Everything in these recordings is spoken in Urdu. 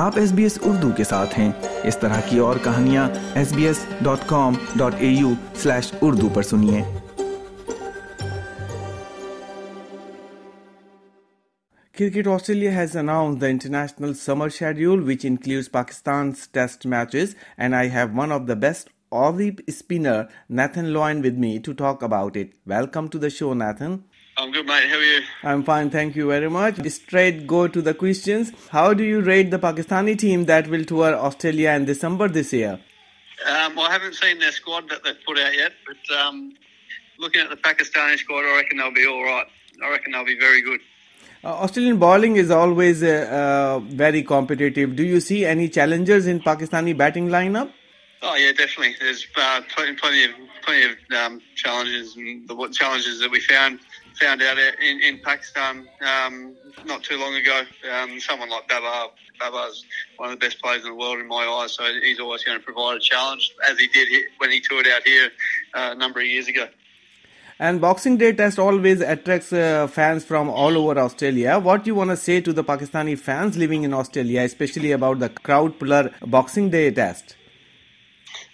آپ ایس بی ایس اردو کے ساتھ ہیں اس طرح کی اور کہانیاں S S B dot dot com A U slash Urdu پر سنیے cricket Australia international summer schedule Pakistan test matches and I have one of the best spinner Nathan Lyon with me to talk about it welcome to the show Nathan thank you very much go to داشن how do you rate the Pakistani team دل tour Australia in summer this year آسٹریل بالکل see to the Pakistani fans لوگ in Australia especially about the crowd puller Boxing Day test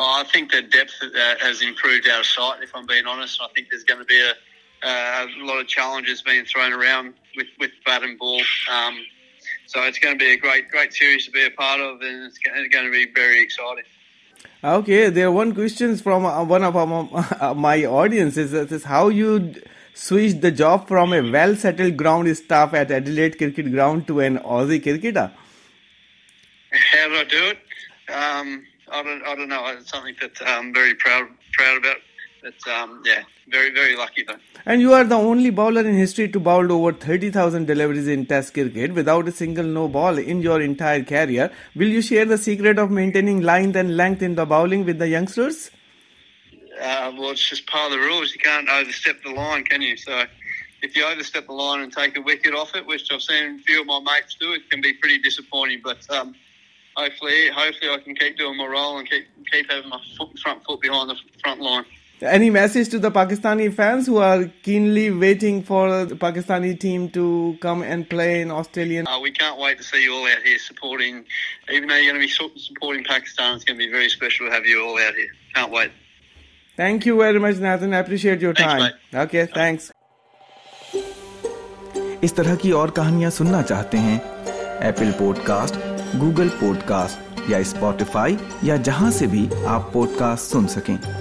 okay my آڈیز how you switch the job from a well settle ground staff at Adelaide cricket ground to add that secret of maintain bowling with the اس طرح کی اور کہانیاں سننا چاہتے ہیں Apple podcast Google podcast یا اسپوٹیفائی یا جہاں سے بھی آپ پوڈ کاسٹ سن سکیں